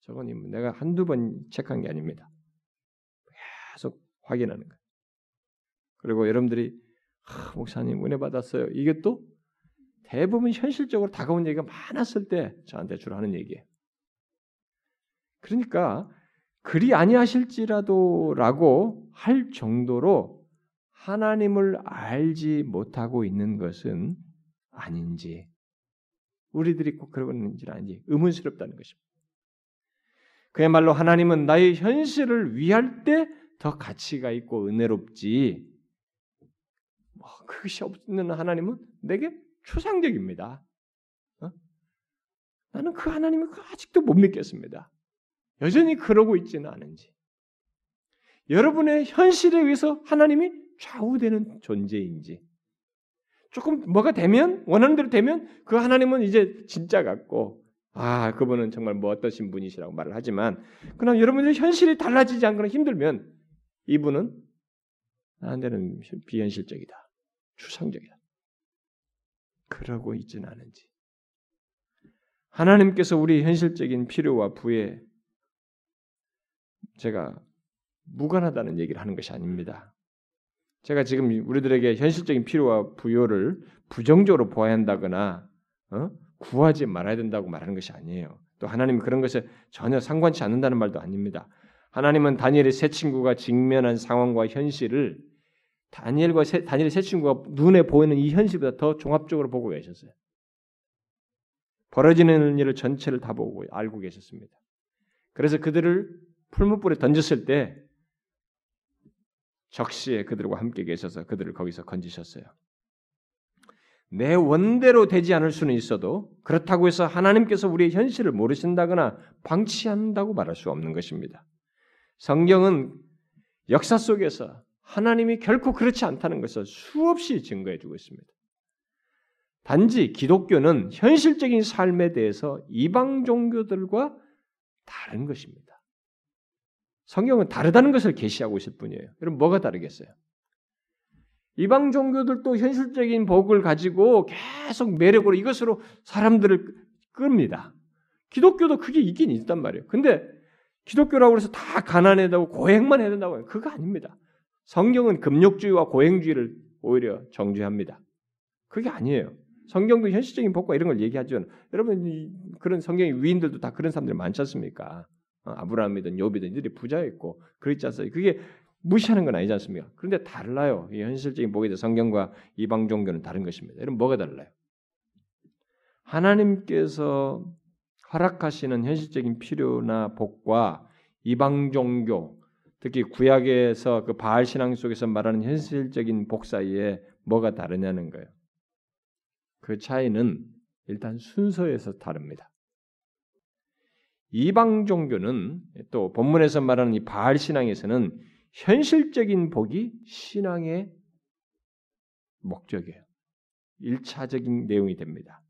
저건 내가 한두 번 체크한 게 아닙니다. 계속 확인하는 거예요. 그리고 여러분들이 아, 목사님 은혜 받았어요. 이게 또 대부분 현실적으로 다가온 얘기가 많았을 때 저한테 주로 하는 얘기예요. 그러니까 그리 아니하실지라도라고 할 정도로 하나님을 알지 못하고 있는 것은 아닌지 우리들이 꼭 그러고 있는지 아닌지 의문스럽다는 것입니다. 그야말로 하나님은 나의 현실을 위할 때 더 가치가 있고 은혜롭지. 뭐 그것이 없는 하나님은 내게 추상적입니다. 어? 나는 그 하나님을 아직도 못 믿겠습니다. 여전히 그러고 있지는 않은지. 여러분의 현실에 의해서 하나님이 좌우되는 존재인지. 조금 뭐가 되면 원하는 대로 되면 그 하나님은 이제 진짜 같고 아 그분은 정말 뭐 어떠신 분이시라고 말을 하지만 그러나 여러분의 현실이 달라지지 않거나 힘들면 이분은 나한테는 비현실적이다 추상적이다 그러고 있지는 않은지 하나님께서 우리 현실적인 필요와 부에 제가 무관하다는 얘기를 하는 것이 아닙니다. 제가 지금 우리들에게 현실적인 필요와 부여를 부정적으로 보아야 한다거나 어? 구하지 말아야 된다고 말하는 것이 아니에요. 또 하나님이 그런 것에 전혀 상관치 않는다는 말도 아닙니다. 하나님은 다니엘의 세 친구가 직면한 상황과 현실을 다니엘과 세, 다니엘의 세 친구가 눈에 보이는 이 현실보다 더 종합적으로 보고 계셨어요. 벌어지는 일을 전체를 다 보고 알고 계셨습니다. 그래서 그들을 풀무불에 던졌을 때 적시에 그들과 함께 계셔서 그들을 거기서 건지셨어요. 내 원대로 되지 않을 수는 있어도 그렇다고 해서 하나님께서 우리의 현실을 모르신다거나 방치한다고 말할 수 없는 것입니다. 성경은 역사 속에서 하나님이 결코 그렇지 않다는 것을 수없이 증거해 주고 있습니다. 단지 기독교는 현실적인 삶에 대해서 이방 종교들과 다른 것입니다. 성경은 다르다는 것을 계시하고 있을 뿐이에요. 그럼 뭐가 다르겠어요? 이방 종교들도 현실적인 복을 가지고 계속 매력으로 이것으로 사람들을 끕니다. 기독교도 그게 있긴 있단 말이에요. 근데 기독교라고 해서 다 가난하다고 고행만 해야 된다고 해요. 그거 아닙니다. 성경은 금욕주의와 고행주의를 오히려 정죄합니다. 그게 아니에요. 성경도 현실적인 복과 이런 걸 얘기하죠. 여러분 그런 성경의 위인들도 다 그런 사람들이 많지 않습니까? 어, 아브라함이든 요비든 이들이 부자였고 그랬지 않습니까? 그게 무시하는 건 아니지 않습니까? 그런데 달라요. 이 현실적인 복에 대해 성경과 이방 종교는 다른 것입니다. 여러분 뭐가 달라요? 하나님께서 허락하시는 현실적인 필요나 복과 이방 종교, 특히 구약에서 그 바알 신앙 속에서 말하는 현실적인 복 사이에 뭐가 다르냐는 거예요. 그 차이는 일단 순서에서 다릅니다. 이방 종교는 또 본문에서 말하는 이 바알 신앙에서는 현실적인 복이 신앙의 목적이에요. 일차적인 내용이 됩니다.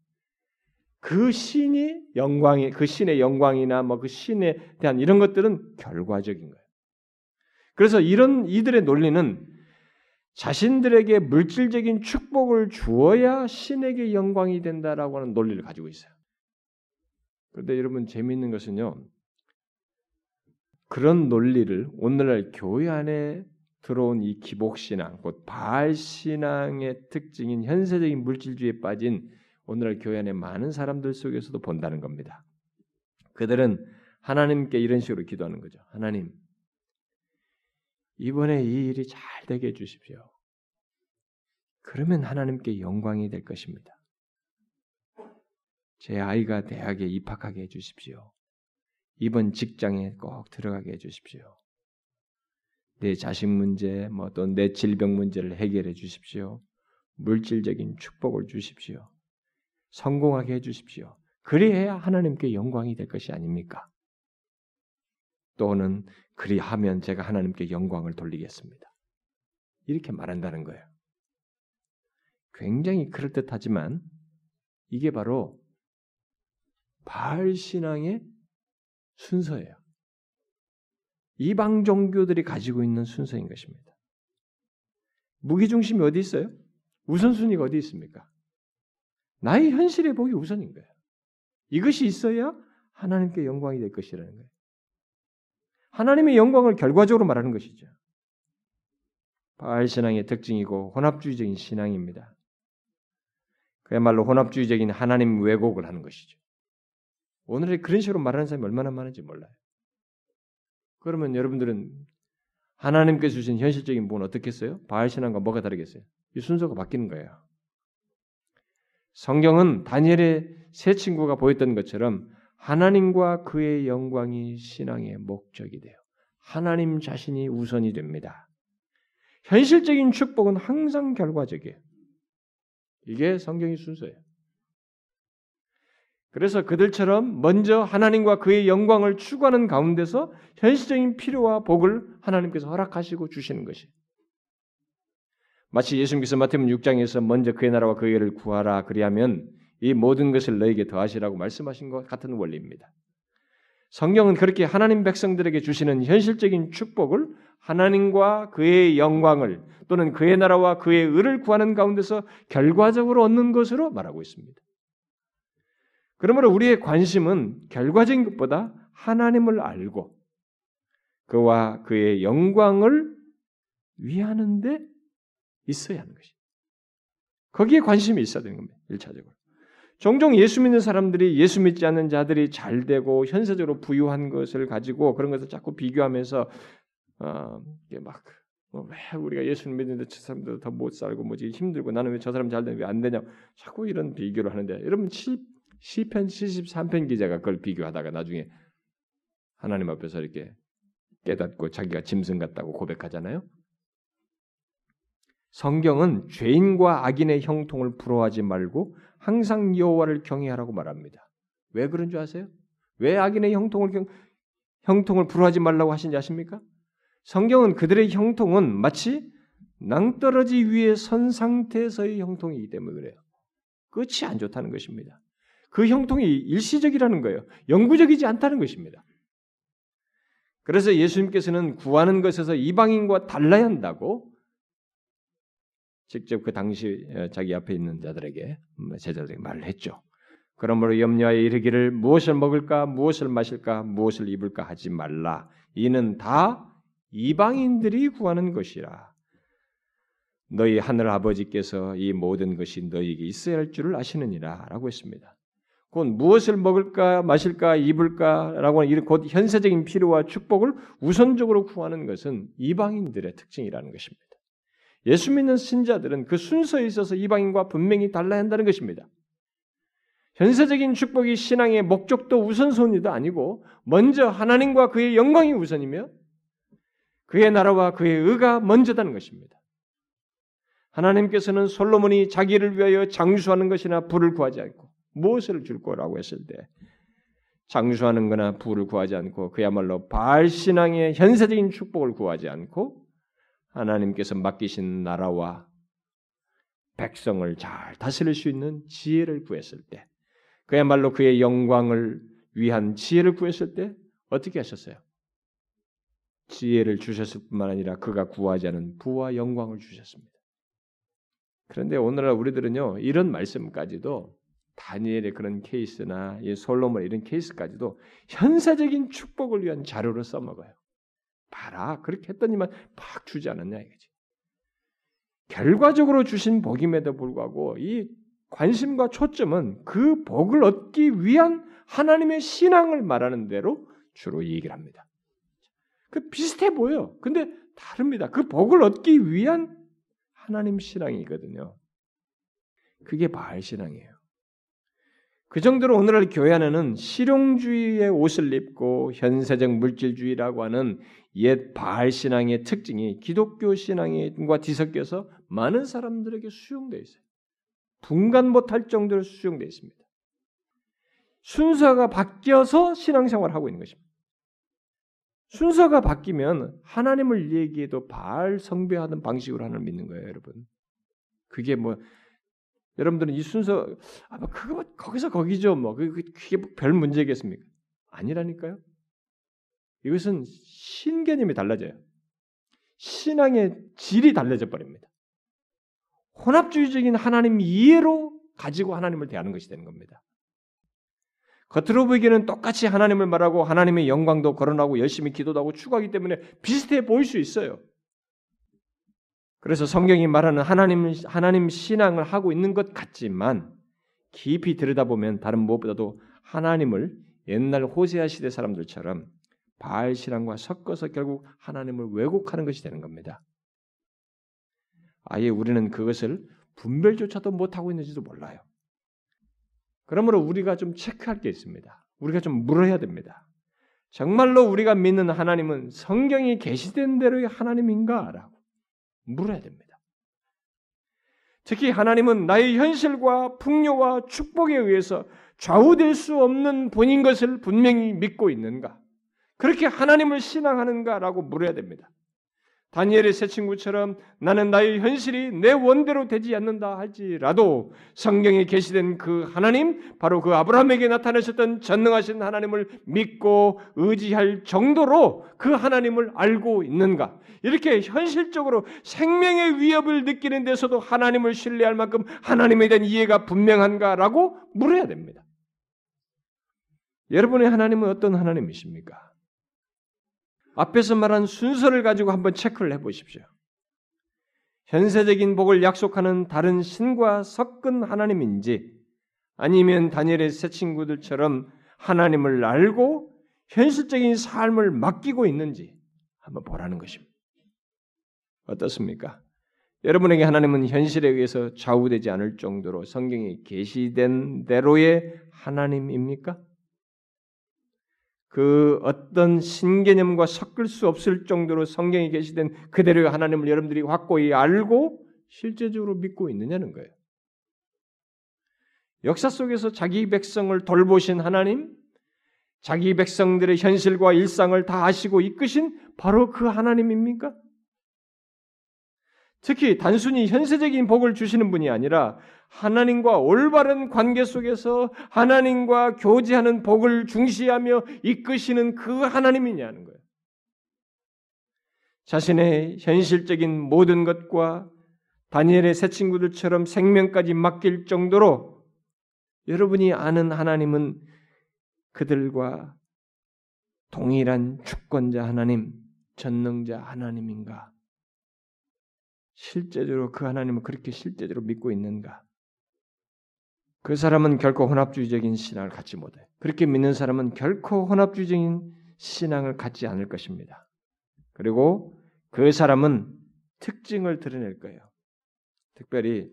그 신이 영광이 그 신의 영광이나 뭐 그 신에 대한 이런 것들은 결과적인 거예요. 그래서 이런 이들의 논리는 자신들에게 물질적인 축복을 주어야 신에게 영광이 된다라고 하는 논리를 가지고 있어요. 그런데 여러분 재미있는 것은요. 그런 논리를 오늘날 교회 안에 들어온 이 기복신앙, 곧 바알신앙의 특징인 현세적인 물질주의에 빠진 오늘날 교회 안에 많은 사람들 속에서도 본다는 겁니다. 그들은 하나님께 이런 식으로 기도하는 거죠. 하나님, 이번에 이 일이 잘 되게 해주십시오. 그러면 하나님께 영광이 될 것입니다. 제 아이가 대학에 입학하게 해주십시오. 이번 직장에 꼭 들어가게 해주십시오. 내 자식 문제, 뭐또내 질병 문제를 해결해 주십시오. 물질적인 축복을 주십시오. 성공하게 해 주십시오. 그리해야 하나님께 영광이 될 것이 아닙니까? 또는 그리하면 제가 하나님께 영광을 돌리겠습니다. 이렇게 말한다는 거예요. 굉장히 그럴듯하지만 이게 바로 바알 신앙의 순서예요. 이방 종교들이 가지고 있는 순서인 것입니다. 무기 중심이 어디 있어요? 우선순위가 어디 있습니까? 나의 현실의 복이 우선인 거예요. 이것이 있어야 하나님께 영광이 될 것이라는 거예요. 하나님의 영광을 결과적으로 말하는 것이죠. 바알 신앙의 특징이고 혼합주의적인 신앙입니다. 그야말로 혼합주의적인 하나님 왜곡을 하는 것이죠. 오늘에 그런 식으로 말하는 사람이 얼마나 많은지 몰라요. 그러면 여러분들은 하나님께 주신 현실적인 부분 어떻겠어요? 바알 신앙과 뭐가 다르겠어요? 이 순서가 바뀌는 거예요. 성경은 다니엘의 세 친구가 보였던 것처럼 하나님과 그의 영광이 신앙의 목적이 돼요. 하나님 자신이 우선이 됩니다. 현실적인 축복은 항상 결과적이에요. 이게 성경의 순서예요. 그래서 그들처럼 먼저 하나님과 그의 영광을 추구하는 가운데서 현실적인 필요와 복을 하나님께서 허락하시고 주시는 것이. 마치 예수님께서 마태복음 6장에서 먼저 그의 나라와 그의 를 구하라 그리하면 이 모든 것을 너에게 더하시라고 말씀하신 것 같은 원리입니다. 성경은 그렇게 하나님 백성들에게 주시는 현실적인 축복을 하나님과 그의 영광을 또는 그의 나라와 그의 의를 구하는 가운데서 결과적으로 얻는 것으로 말하고 있습니다. 그러므로 우리의 관심은 결과적인 것보다 하나님을 알고 그와 그의 영광을 위하는데 있어야 하는 것이. 거기에 관심이 있어야 되는 겁니다. 일차적으로. 종종 예수 믿는 사람들이 예수 믿지 않는 자들이 잘 되고 현세적으로 부유한 것을 가지고 그런 것을 자꾸 비교하면서 어, 이게 막, 뭐왜 우리가 예수 믿는데 저 사람들 더 못 살고 뭐지 힘들고 나는 왜 저 사람 잘 되는데 왜안 되냐 자꾸 이런 비교를 하는데 여러분 시, 시편 73편 기자가 그걸 비교하다가 나중에 하나님 앞에서 이렇게 깨닫고 자기가 짐승 같다고 고백하잖아요. 성경은 죄인과 악인의 형통을 부러워하지 말고 항상 여호와를 경외하라고 말합니다. 왜 그런 줄 아세요? 왜 악인의 형통을 경, 형통을 부러워하지 말라고 하신지 아십니까? 성경은 그들의 형통은 마치 낭떠러지 위에 선 상태에서의 형통이기 때문에 그래요. 끝이 안 좋다는 것입니다. 그 형통이 일시적이라는 거예요. 영구적이지 않다는 것입니다. 그래서 예수님께서는 구하는 것에서 이방인과 달라야 한다고 직접 그 당시 어, 자기 앞에 있는 자들에게 음, 제자들에게 말을 했죠. 그러므로 염려하여 이르기를 무엇을 먹을까 무엇을 마실까 무엇을 입을까 하지 말라. 이는 다 이방인들이 구하는 것이라. 너희 하늘 아버지께서 이 모든 것이 너희에게 있어야 할 줄을 아시느니라라고 했습니다. 곧 무엇을 먹을까 마실까 입을까라고 하는 곧 현세적인 필요와 축복을 우선적으로 구하는 것은 이방인들의 특징이라는 것입니다. 예수 믿는 신자들은 그 순서에 있어서 이방인과 분명히 달라야 한다는 것입니다. 현세적인 축복이 신앙의 목적도 우선순위도 아니고 먼저 하나님과 그의 영광이 우선이며 그의 나라와 그의 의가 먼저다는 것입니다. 하나님께서는 솔로몬이 자기를 위하여 장수하는 것이나 부를 구하지 않고 무엇을 줄 거라고 했을 때 장수하는 거나 부를 구하지 않고 그야말로 바알 신앙의 현세적인 축복을 구하지 않고 하나님께서 맡기신 나라와 백성을 잘 다스릴 수 있는 지혜를 구했을 때, 그야말로 그의 영광을 위한 지혜를 구했을 때 어떻게 하셨어요? 지혜를 주셨을 뿐만 아니라 그가 구하지 않은 부와 영광을 주셨습니다. 그런데 오늘날 우리들은요 이런 말씀까지도 다니엘의 그런 케이스나 솔로몬 이런 케이스까지도 현사적인 축복을 위한 자료로 써먹어요. 봐라 그렇게 했더니만 팍 주지 않았냐 이거지. 결과적으로 주신 복임에도 불구하고 이 관심과 초점은 그 복을 얻기 위한 하나님의 신앙을 말하는 대로 주로 얘기를 합니다. 그 비슷해 보여. 근데 다릅니다. 그 복을 얻기 위한 하나님 신앙이거든요. 그게 바알 신앙이에요. 그 정도로 오늘날 교회 안에는 실용주의의 옷을 입고 현세적 물질주의라고 하는 옛 바알 신앙의 특징이 기독교 신앙과 뒤섞여서 많은 사람들에게 수용되어 있어요. 분간 못할 정도로 수용되어 있습니다. 순서가 바뀌어서 신앙생활을 하고 있는 것입니다. 순서가 바뀌면 하나님을 얘기해도 바알 성배하는 방식으로 하나님을 믿는 거예요, 여러분. 그게 뭐 여러분들은 이 순서 아, 뭐 그거 거기서 거기죠, 뭐 그게 별 문제겠습니까? 아니라니까요. 이것은 신개념이 달라져요. 신앙의 질이 달라져 버립니다. 혼합주의적인 하나님 이해로 가지고 하나님을 대하는 것이 되는 겁니다. 겉으로 보기에는 똑같이 하나님을 말하고 하나님의 영광도 거론하고 열심히 기도도 하고 추구하기 때문에 비슷해 보일 수 있어요. 그래서 성경이 말하는 하나님 하나님 신앙을 하고 있는 것 같지만 깊이 들여다보면 다른 무엇보다도 하나님을 옛날 호세아 시대 사람들처럼 바알 신앙과 섞어서 결국 하나님을 왜곡하는 것이 되는 겁니다. 아예 우리는 그것을 분별조차도 못하고 있는지도 몰라요. 그러므로 우리가 좀 체크할 게 있습니다. 우리가 좀 물어야 됩니다. 정말로 우리가 믿는 하나님은 성경이 계시된 대로의 하나님인가라고 물어야 됩니다. 특히 하나님은 나의 현실과 풍요와 축복에 의해서 좌우될 수 없는 본인 것을 분명히 믿고 있는가? 그렇게 하나님을 신앙하는가라고 물어야 됩니다. 다니엘의 새 친구처럼 나는 나의 현실이 내 원대로 되지 않는다 할지라도 성경에 계시된 그 하나님, 바로 그 아브라함에게 나타나셨던 전능하신 하나님을 믿고 의지할 정도로 그 하나님을 알고 있는가? 이렇게 현실적으로 생명의 위협을 느끼는 데서도 하나님을 신뢰할 만큼 하나님에 대한 이해가 분명한가라고 물어야 됩니다. 여러분의 하나님은 어떤 하나님이십니까? 앞에서 말한 순서를 가지고 한번 체크를 해보십시오. 현세적인 복을 약속하는 다른 신과 섞은 하나님인지 아니면 다니엘의 새 친구들처럼 하나님을 알고 현실적인 삶을 맡기고 있는지 한번 보라는 것입니다. 어떻습니까? 여러분에게 하나님은 현실에 의해서 좌우되지 않을 정도로 성경에 계시된 대로의 하나님입니까? 그 어떤 신개념과 섞을 수 없을 정도로 성경에 계시된 그대로의 하나님을 여러분들이 확고히 알고 실제적으로 믿고 있느냐는 거예요. 역사 속에서 자기 백성을 돌보신 하나님, 자기 백성들의 현실과 일상을 다 아시고 이끄신 바로 그 하나님입니까? 특히 단순히 현세적인 복을 주시는 분이 아니라 하나님과 올바른 관계 속에서 하나님과 교제하는 복을 중시하며 이끄시는 그 하나님이냐는 거예요. 자신의 현실적인 모든 것과 다니엘의 새 친구들처럼 생명까지 맡길 정도로 여러분이 아는 하나님은 그들과 동일한 주권자 하나님, 전능자 하나님인가? 실제적으로 그 하나님을 그렇게 실제적으로 믿고 있는가? 그 사람은 결코 혼합주의적인 신앙을 갖지 못해. 그렇게 믿는 사람은 결코 혼합주의적인 신앙을 갖지 않을 것입니다. 그리고 그 사람은 특징을 드러낼 거예요. 특별히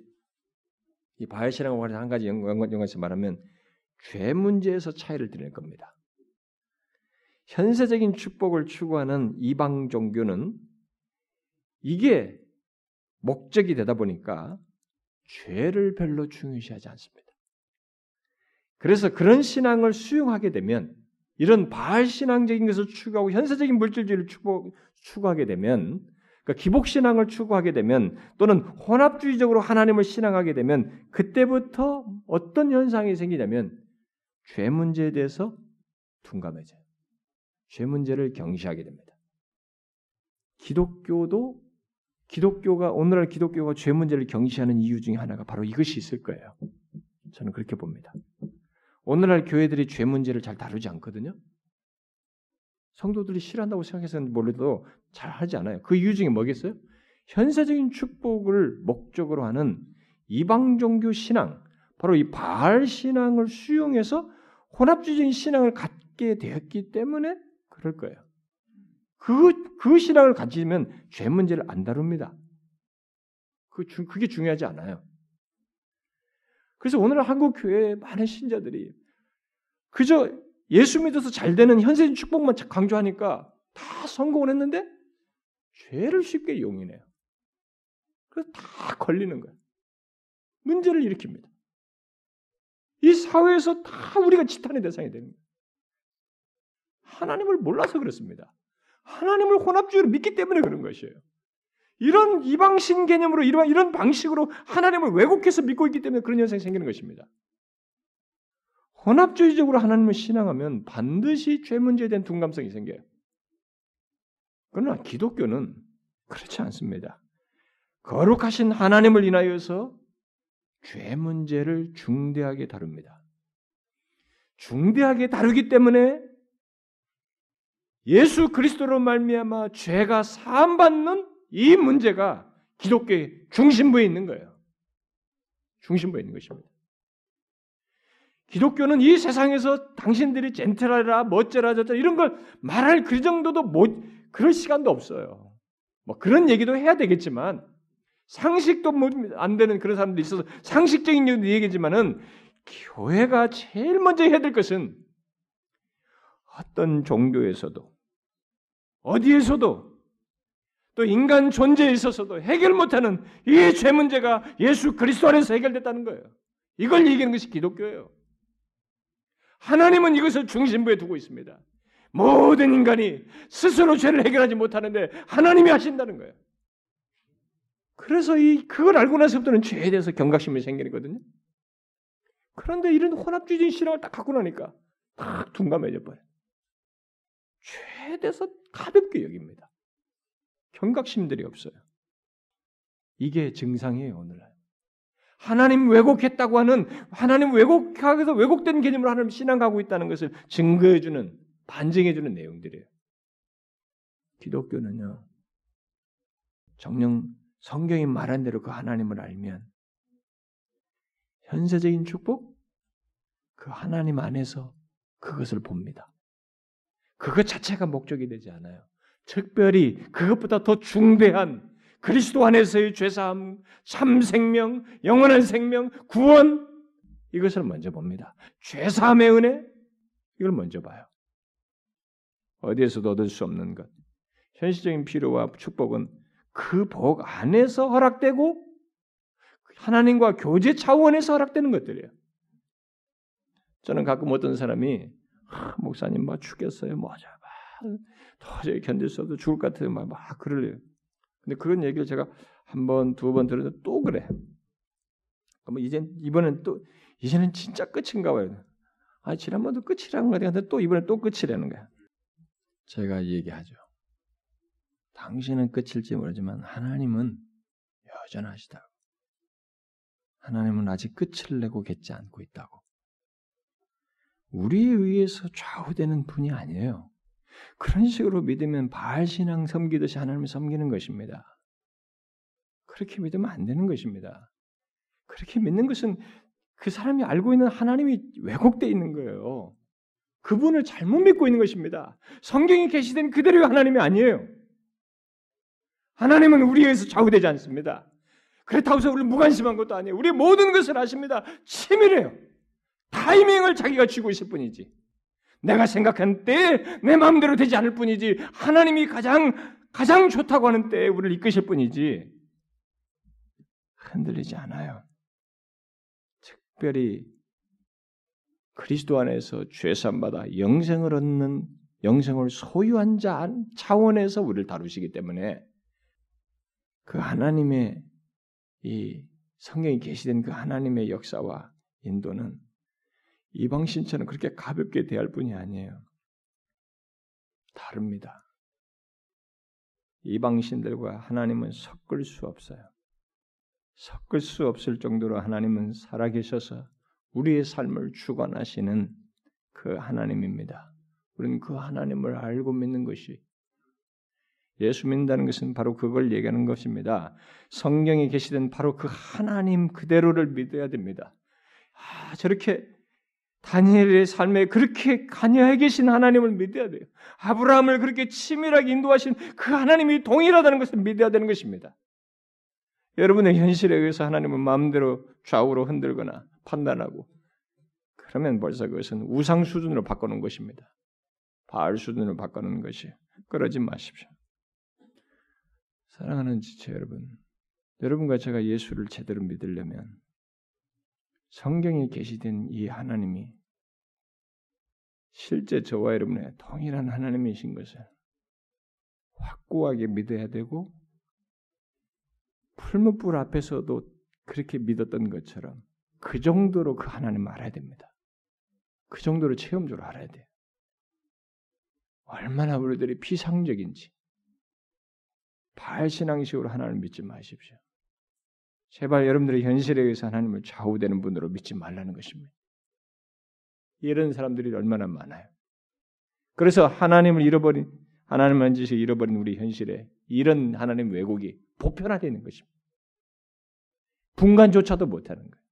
이 신앙과 관해서 한 가지 연관해서 말하면 죄 문제에서 차이를 드릴 겁니다. 현세적인 축복을 추구하는 이방 종교는 이게 목적이 되다 보니까 죄를 별로 중요시하지 않습니다. 그래서 그런 신앙을 수용하게 되면 이런 바알 신앙적인 것을 추구하고 현세적인 물질주의를 추구, 추구 하게 되면 그러니까 기복 신앙을 추구하게 되면 또는 혼합주의적으로 하나님을 신앙하게 되면 그때부터 어떤 현상이 생기냐면 죄 문제에 대해서 둔감해져요. 죄 문제를 경시하게 됩니다. 기독교도 기독교가 오늘날 기독교가 죄 문제를 경시하는 이유 중에 하나가 바로 이것이 있을 거예요. 저는 그렇게 봅니다. 오늘날 교회들이 죄 문제를 잘 다루지 않거든요. 성도들이 싫어한다고 생각해서는 몰라도 잘 하지 않아요. 그 이유 중에 뭐겠어요? 현세적인 축복을 목적으로 하는 이방 종교 신앙, 바로 이 바알 신앙을 수용해서 혼합주의적인 신앙을 갖게 되었기 때문에 그럴 거예요. 그, 그 신앙을 가지면 죄 문제를 안 다룹니다. 그, 그게 중요하지 않아요. 그래서 오늘 한국 교회의 많은 신자들이 그저 예수 믿어서 잘 되는 현세인 축복만 강조하니까 다 성공을 했는데 죄를 쉽게 용인해요. 그래서 다 걸리는 거예요. 문제를 일으킵니다. 이 사회에서 다 우리가 지탄의 대상이 됩니다. 하나님을 몰라서 그렇습니다. 하나님을 혼합주의로 믿기 때문에 그런 것이에요. 이런 이방신 개념으로 이런 이런 방식으로 하나님을 왜곡해서 믿고 있기 때문에 그런 현상이 생기는 것입니다. 혼합주의적으로 하나님을 신앙하면 반드시 죄 문제에 대한 둔감성이 생겨요. 그러나 기독교는 그렇지 않습니다. 거룩하신 하나님을 인하여서 죄 문제를 중대하게 다룹니다. 중대하게 다루기 때문에 예수 그리스도로 말미암아 죄가 사함 받는 이 문제가 기독교의 중심부에 있는 거예요. 중심부에 있는 것입니다. 기독교는 이 세상에서 당신들이 젠틀하라, 멋져라, 저쩌라 이런 걸 말할 그 정도도 못, 그럴 시간도 없어요. 뭐 그런 얘기도 해야 되겠지만 상식도 안 되는 그런 사람도 있어서 상식적인 얘기지만은 교회가 제일 먼저 해야 될 것은 어떤 종교에서도 어디에서도 또 인간 존재에 있어서도 해결 못하는 이 죄 문제가 예수 그리스도 안에서 해결됐다는 거예요. 이걸 얘기하는 것이 기독교예요. 하나님은 이것을 중심부에 두고 있습니다. 모든 인간이 스스로 죄를 해결하지 못하는데 하나님이 하신다는 거예요. 그래서 이 그걸 알고 나서부터는 죄에 대해서 경각심이 생기거든요. 그런데 이런 혼합주의 신앙을 딱 갖고 나니까 딱 둔감해져 버려. 대해서 가볍게 여깁니다. 경각심들이 없어요. 이게 증상이에요, 오늘날. 하나님 왜곡했다고 하는 하나님 왜곡하게서 왜곡된 개념으로 하나님 신앙하고 있다는 것을 증거해 주는 반증해 주는 내용들이에요. 기독교는요, 정령 성경이 말한 대로 그 하나님을 알면 현세적인 축복 그 하나님 안에서 그것을 봅니다. 그것 자체가 목적이 되지 않아요. 특별히 그것보다 더 중대한 그리스도 안에서의 죄사함, 참 생명, 영원한 생명, 구원 이것을 먼저 봅니다. 죄사함의 은혜 이걸 먼저 봐요. 어디에서도 얻을 수 없는 것. 현실적인 필요와 축복은 그 복 안에서 허락되고 하나님과 교제 차원에서 허락되는 것들이에요. 저는 가끔 어떤 사람이 아, 목사님 막 죽겠어요. 뭐죠? 도저히 견딜 수 없어 죽을 것 같아요. 막, 막 그럴래요. 근데 그런 얘기를 제가 한 번, 두 번 들었는데 또 그래. 그럼 이제 이번엔 또 이제는 진짜 끝인가 봐요. 아 지난번도 끝이라는 거야. 근데 또 이번에 또 끝이라는 거야. 제가 얘기하죠. 당신은 끝일지 모르지만 하나님은 여전하시다고. 하나님은 아직 끝을 내고 겠지 않고 있다고. 우리에 의해서 좌우되는 분이 아니에요. 그런 식으로 믿으면 바알 신앙 섬기듯이 하나님을 섬기는 것입니다. 그렇게 믿으면 안 되는 것입니다. 그렇게 믿는 것은 그 사람이 알고 있는 하나님이 왜곡되어 있는 거예요. 그분을 잘못 믿고 있는 것입니다. 성경에 계시된 그대로의 하나님이 아니에요. 하나님은 우리에서 좌우되지 않습니다. 그렇다고 해서 우리 무관심한 것도 아니에요. 우리 모든 것을 아십니다. 치밀해요. 타이밍을 자기가 쥐고 있을 뿐이지. 내가 생각한 때에 내 마음대로 되지 않을 뿐이지 하나님이 가장 가장 좋다고 하는 때에 우리를 이끄실 뿐이지 흔들리지 않아요. 특별히 그리스도 안에서 죄산 받아 영생을 얻는 영생을 소유한 자 차원에서 우리를 다루시기 때문에 그 하나님의 이 성경이 계시된 그 하나님의 역사와 인도는 이방 신처는 그렇게 가볍게 대할 뿐이 아니에요. 다릅니다. 이방 신들과 하나님은 섞을 수 없어요. 섞을 수 없을 정도로 하나님은 살아계셔서 우리의 삶을 주관하시는 그 하나님입니다. 우리는 그 하나님을 알고 믿는 것이 예수 믿는다는 것은 바로 그걸 얘기하는 것입니다. 성경에 계시된 바로 그 하나님 그대로를 믿어야 됩니다. 아, 저렇게 다니엘의 삶에 그렇게 관여해 계신 하나님을 믿어야 돼요. 아브라함을 그렇게 치밀하게 인도하신 그 하나님이 동일하다는 것을 믿어야 되는 것입니다. 여러분의 현실에 의해서 하나님은 마음대로 좌우로 흔들거나 판단하고 그러면 벌써 그것은 우상 수준으로 바꾸는 것입니다. 바알 수준으로 바꾸는 것이 그러지 마십시오. 사랑하는 지체 여러분, 여러분과 제가 예수를 제대로 믿으려면 성경에 계시된 이 하나님이 실제 저와 여러분의 동일한 하나님이신 것을 확고하게 믿어야 되고 풀무불 앞에서도 그렇게 믿었던 것처럼 그 정도로 그 하나님 알아야 됩니다. 그 정도로 체험적으로 알아야 돼요. 얼마나 우리들이 피상적인지 발신앙식으로 하나님을 믿지 마십시오. 제발 여러분들의 현실에 의해서 하나님을 좌우되는 분으로 믿지 말라는 것입니다. 이런 사람들이 얼마나 많아요. 그래서 하나님을 잃어버린 하나님 만지시 잃어버린 우리 현실에 이런 하나님 왜곡이 보편화되는 것입니다. 분간조차도 못하는 거예요.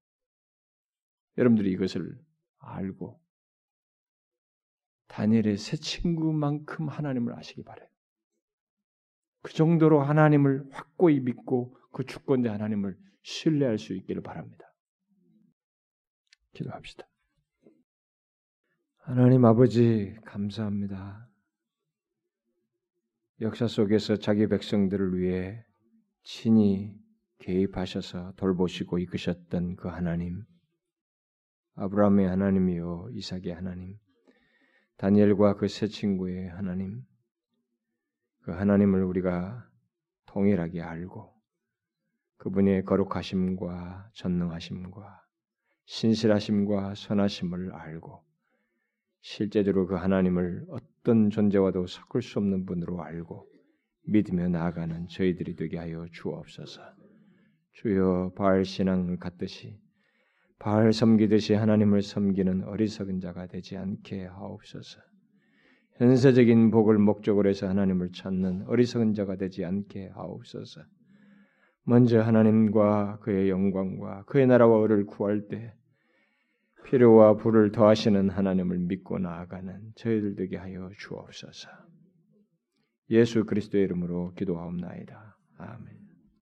여러분들이 이것을 알고 다니엘의 새 친구만큼 하나님을 아시기 바래요. 그 정도로 하나님을 확고히 믿고 그 주권자 하나님을 신뢰할 수 있기를 바랍니다. 기도합시다. 하나님 아버지 감사합니다. 역사 속에서 자기 백성들을 위해 친히 개입하셔서 돌보시고 이끄셨던 그 하나님, 아브라함의 하나님이요 이삭의 하나님, 다니엘과 그 세 친구의 하나님, 그 하나님을 우리가 동일하게 알고 그분의 거룩하심과 전능하심과 신실하심과 선하심을 알고 실제적으로 그 하나님을 어떤 존재와도 섞을 수 없는 분으로 알고 믿으며 나아가는 저희들이 되게 하여 주옵소서. 주여 바알 신앙을 갖듯이 바알 섬기듯이 하나님을 섬기는 어리석은 자가 되지 않게 하옵소서. 현세적인 복을 목적으로 해서 하나님을 찾는 어리석은 자가 되지 않게 하옵소서. 먼저 하나님과 그의 영광과 그의 나라와 의를 구할 때 필요와 부를 더하시는 하나님을 믿고 나아가는 저희들 되게 하여 주옵소서. 예수 그리스도의 이름으로 기도하옵나이다. 아멘.